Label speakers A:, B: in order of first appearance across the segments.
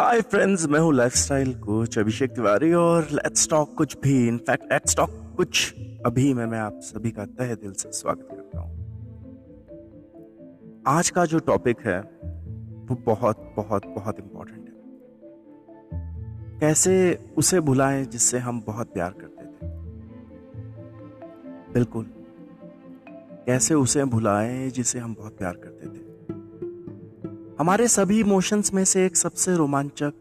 A: Hi friends मैं हूँ lifestyle coach Abhishek Tiwari और लेट्स टॉक कुछ भी। इनफैक्ट लेट्स टॉक कुछ अभी में, मैं आप सभी का तहे दिल से स्वागत करता हूँ। आज का जो टॉपिक है, वो बहुत बहुत बहुत इंपॉर्टेंट है। कैसे उसे भुलाएँ जिससे हम बहुत प्यार करते थे? बिल्कुल। कैसे उसे भुलाएँ जिसे हम बहुत प्यार करते थे? हमारे सभी इमोशंस में से एक सबसे रोमांचक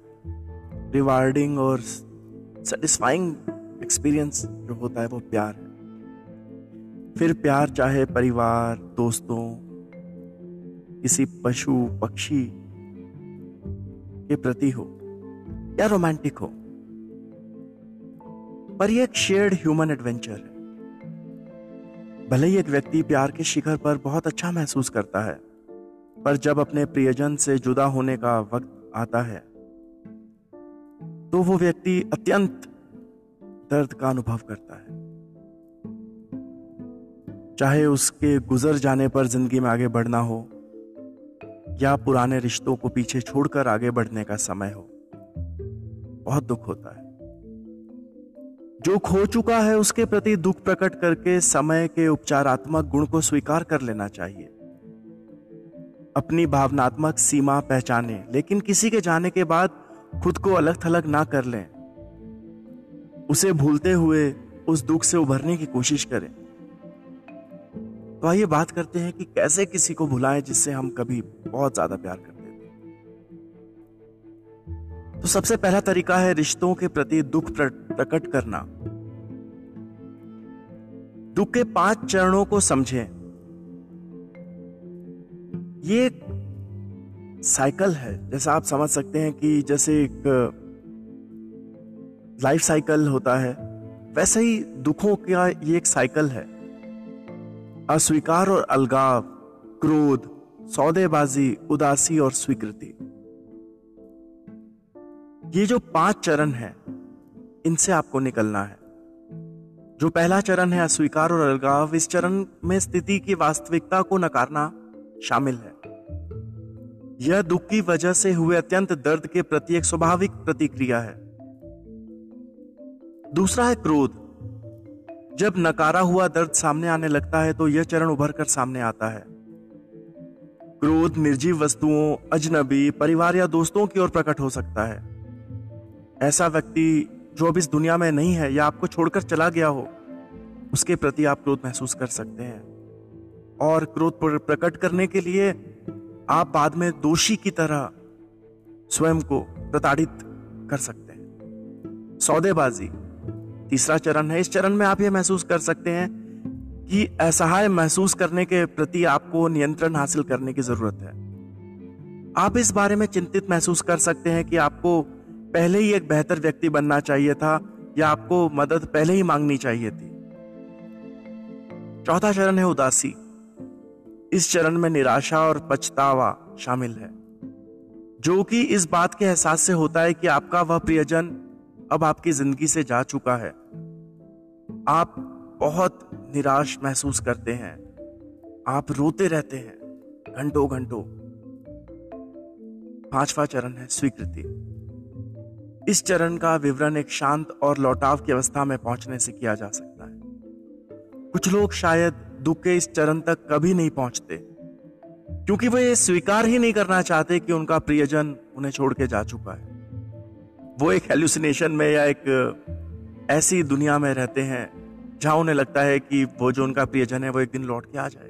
A: रिवार्डिंग और सेटिस्फाइंग एक्सपीरियंस जो होता है वो प्यार है। फिर प्यार चाहे परिवार, दोस्तों, किसी पशु, पक्षी के प्रति हो या रोमांटिक हो, पर यह एक शेयर्ड ह्यूमन एडवेंचर है। भले ही एक व्यक्ति प्यार के शिखर पर बहुत अच्छा महसूस करता है पर जब अपने प्रियजन से जुदा होने का वक्त आता है तो वो व्यक्ति अत्यंत दर्द का अनुभव करता है। चाहे उसके गुजर जाने पर ज़िंदगी में आगे बढ़ना हो, या पुराने रिश्तों को पीछे छोड़कर आगे बढ़ने का समय हो, बहुत दुख होता है। जो खो चुका है, उसके प्रति दुख प्रकट करके समय के उपचारात्मक गुण को स्वीकार कर लेना चाहिए। अपनी भावनात्मक सीमा पहचाने, लेकिन किसी के जाने के बाद खुद को अलग थलग ना कर लें। उसे भूलते हुए उस दुख से उभरने की कोशिश करें। तो आइए बात करते हैं कि कैसे किसी को भुलाएँ जिससे हम कभी बहुत ज़्यादा प्यार करते थे तो सबसे पहला तरीका है रिश्तों के प्रति दुख प्रकट करना। दुख के पाँच चरणों को समझें। ये एक साइकिल है। जैसा आप समझ सकते हैं कि जैसे एक लाइफ साइकिल होता है, वैसे ही दुखों का ये एक साइकिल है। अस्वीकार और अलगाव, क्रोध, सौदेबाजी, उदासी और स्वीकृति। ये जो पाँच चरण है, इनसे आपको निकलना है। जो पहला चरण है अस्वीकार और अलगाव, इस चरण में स्थिति की वास्तविकता को नकारना शामिल है। यह दुख की वजह से हुए अत्यंत दर्द के प्रति एक स्वाभाविक प्रतिक्रिया है। दूसरा है क्रोध। जब नकारा हुआ दर्द सामने आने लगता है तो यह चरण उभर कर सामने आता है। क्रोध निर्जीव वस्तुओं, अजनबी, परिवार या दोस्तों की ओर प्रकट हो सकता है। ऐसा व्यक्ति जो अब इस दुनिया में नहीं है या आपको छोड़कर चला गया हो, उसके प्रति आप क्रोध महसूस कर सकते हैं। और क्रोध प्रकट करने के लिए आप बाद में दोषी की तरह स्वयं को प्रताड़ित कर सकते हैं। सौदेबाजी, तीसरा चरण है। इस चरण में आप यह महसूस कर सकते हैं कि असहाय महसूस करने के प्रति आपको नियंत्रण हासिल करने की ज़रूरत है। आप इस बारे में चिंतित महसूस कर सकते हैं कि आपको पहले ही एक बेहतर व्यक्ति बनना चाहिए था या आपको मदद पहले ही मांगनी चाहिए थी। चौथा चरण है उदासी। इस चरण में निराशा और पछतावा शामिल है। जो कि इस बात के एहसास से होता है कि आपका वह प्रियजन अब आपकी ज़िंदगी से जा चुका है। आप बहुत निराश महसूस करते हैं। आप रोते रहते हैं घंटों घंटों पांचवा चरण है स्वीकृति। इस चरण का विवरण एक शांत और लौटाव की अवस्था में पहुँचने से किया जा सकता है। कुछ लोग शायद दुख के इस चरण तक कभी नहीं पहुँचते। क्योंकि वो ये स्वीकार ही नहीं करना चाहते कि उनका प्रियजन उन्हें छोड़ के जा चुका है। वो एक हेल्यूसिनेशन में या एक ऐसी दुनिया में रहते हैं, जहाँ उन्हें लगता है कि वो जो उनका प्रियजन है, वो एक दिन लौट के आ जाएगा।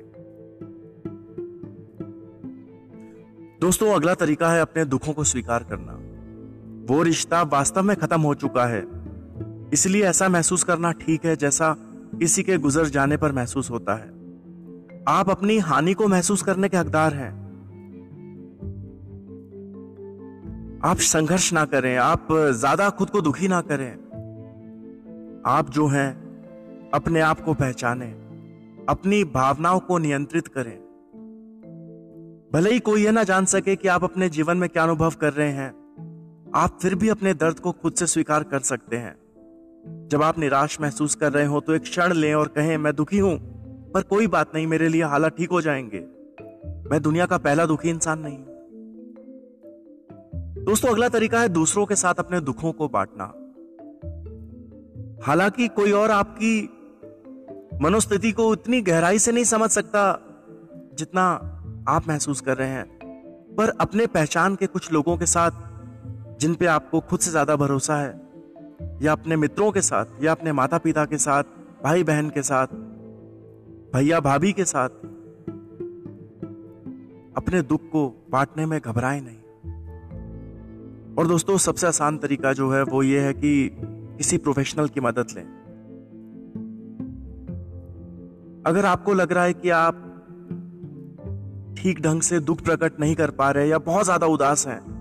A: दोस्तों, अगला तरीका है अपने दुखों को स्वीकार करना। वो रिश्ता वास्तव में खत्म हो चुका है, इसलिए ऐसा महसूस करना ठीक है, जैसा किसी के गुजर जाने पर महसूस होता है। आप अपनी हानि को महसूस करने के हकदार हैं। आप संघर्ष ना करें, आप ज़्यादा खुद को दुखी ना करें। आप जो हैं, अपने आप को पहचाने, अपनी भावनाओं को नियंत्रित करें। भले ही कोई यह ना जान सके कि आप अपने जीवन में क्या अनुभव कर रहे हैं, आप फिर भी अपने दर्द को खुद से स्वीकार कर सकते हैं। जब आप निराश महसूस कर रहे हो तो एक क्षण लें और कहें, मैं दुखी हूँ, पर कोई बात नहीं, मेरे लिए हालात ठीक हो जाएँगे। मैं दुनिया का पहला दुखी इंसान नहीं दोस्तों, अगला तरीका है दूसरों के साथ अपने दुखों को बांटना। हालाँकि कोई और आपकी मनोस्थिति को इतनी गहराई से नहीं समझ सकता जितना आप महसूस कर रहे हैं, पर अपने पहचान के कुछ लोगों के साथ जिन पे आपको खुद से ज़्यादा भरोसा है या अपने मित्रों के साथ, या अपने माता पिता के साथ भाई बहन के साथ भैया भाभी के साथ, अपने दुख को बांटने में घबराए नहीं। और दोस्तों, सबसे आसान तरीका जो है, वो ये है कि किसी प्रोफेशनल की मदद लें। अगर आपको लग रहा है कि आप ठीक ढंग से दुख प्रकट नहीं कर पा रहे, या बहुत ज़्यादा उदास हैं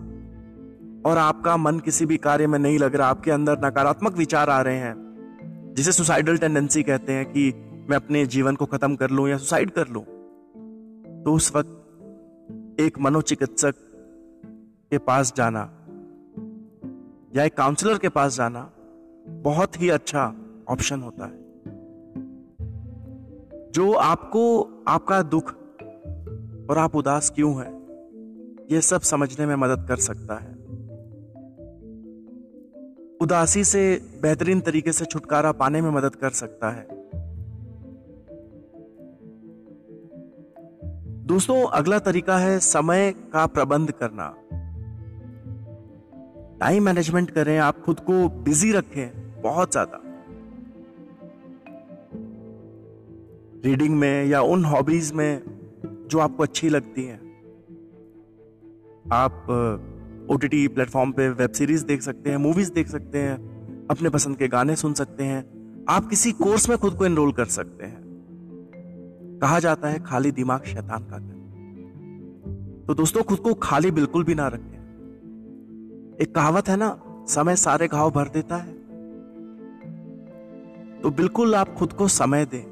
A: और आपका मन किसी भी कार्य में नहीं लग रहा, आपके अंदर नकारात्मक विचार आ रहे हैं, जिसे सुसाइडल टेंडेंसी कहते हैं कि मैं अपने जीवन को खत्म कर लूँ या सुसाइड कर लूँ तो उस वक्त एक मनोचिकित्सक के पास जाना या एक काउंसलर के पास जाना बहुत ही अच्छा ऑप्शन होता है, जो आपको आपका दुख और आप उदास क्यों हैं यह सब समझने में मदद कर सकता है। उदासी से बेहतरीन तरीके से छुटकारा पाने में मदद कर सकता है। दोस्तों, अगला तरीका है समय का प्रबंध करना। टाइम मैनेजमेंट करें, आप खुद को बिज़ी रखें बहुत ज़्यादा। रीडिंग में या उन हॉबीज में जो आपको अच्छी लगती हैं। आप ओ टी टी प्लेटफॉर्म पर वेब सीरीज़ देख सकते हैं मूवीज़ देख सकते हैं, अपने पसंद के गाने सुन सकते हैं। आप किसी कोर्स में खुद को एनरोल कर सकते हैं। कहा जाता है, खाली दिमाग शैतान का घर। तो दोस्तों, खुद को खाली बिल्कुल भी ना रखें। एक कहावत है ना, समय सारे घाव भर देता है। तो बिल्कुल आप खुद को समय दें।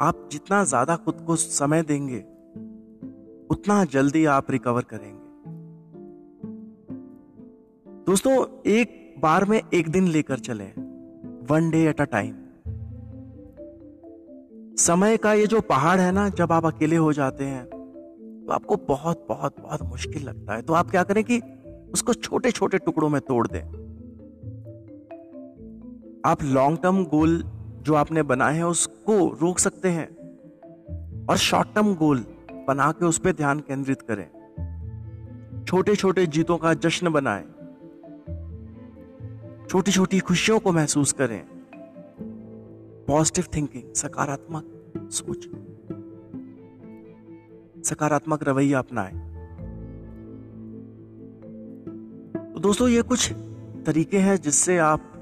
A: आप जितना ज़्यादा खुद को समय देंगे, उतना जल्दी आप रिकवर करेंगे। दोस्तों, एक बार में एक दिन लेकर चले। One day at a time समय का ये जो पहाड़ है ना, जब आप अकेले हो जाते हैं तो आपको बहुत बहुत बहुत मुश्किल लगता है। तो आप क्या करें कि उसको छोटे छोटे टुकड़ों में तोड़ दें। आप लॉन्ग टर्म गोल जो आपने बनाए हैं, उसको रोक सकते हैं और शॉर्ट टर्म गोल बना के उस पर ध्यान केंद्रित करें। छोटे छोटे जीतों का जश्न बनाएँ छोटी छोटी खुशियों को महसूस करें। पॉजिटिव थिंकिंग सकारात्मक सोच। सकारात्मक रवैया अपनाएँ। तो दोस्तों, ये कुछ तरीके हैं जिससे आप,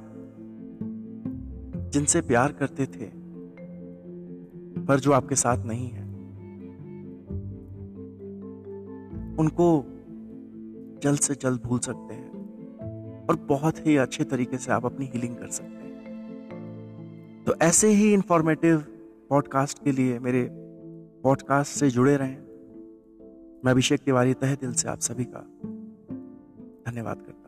A: जिनसे प्यार करते थे, पर जो आपके साथ नहीं है। उनको जल्द से जल्द भूल सकते और बहुत ही अच्छे तरीके से आप अपनी हीलिंग कर सकते हैं। तो ऐसे ही इंफॉर्मेटिव पॉडकास्ट के लिए मेरे पॉडकास्ट से जुड़े रहें। मैं अभिषेक तिवारी, तहे दिल से आप सभी का धन्यवाद करता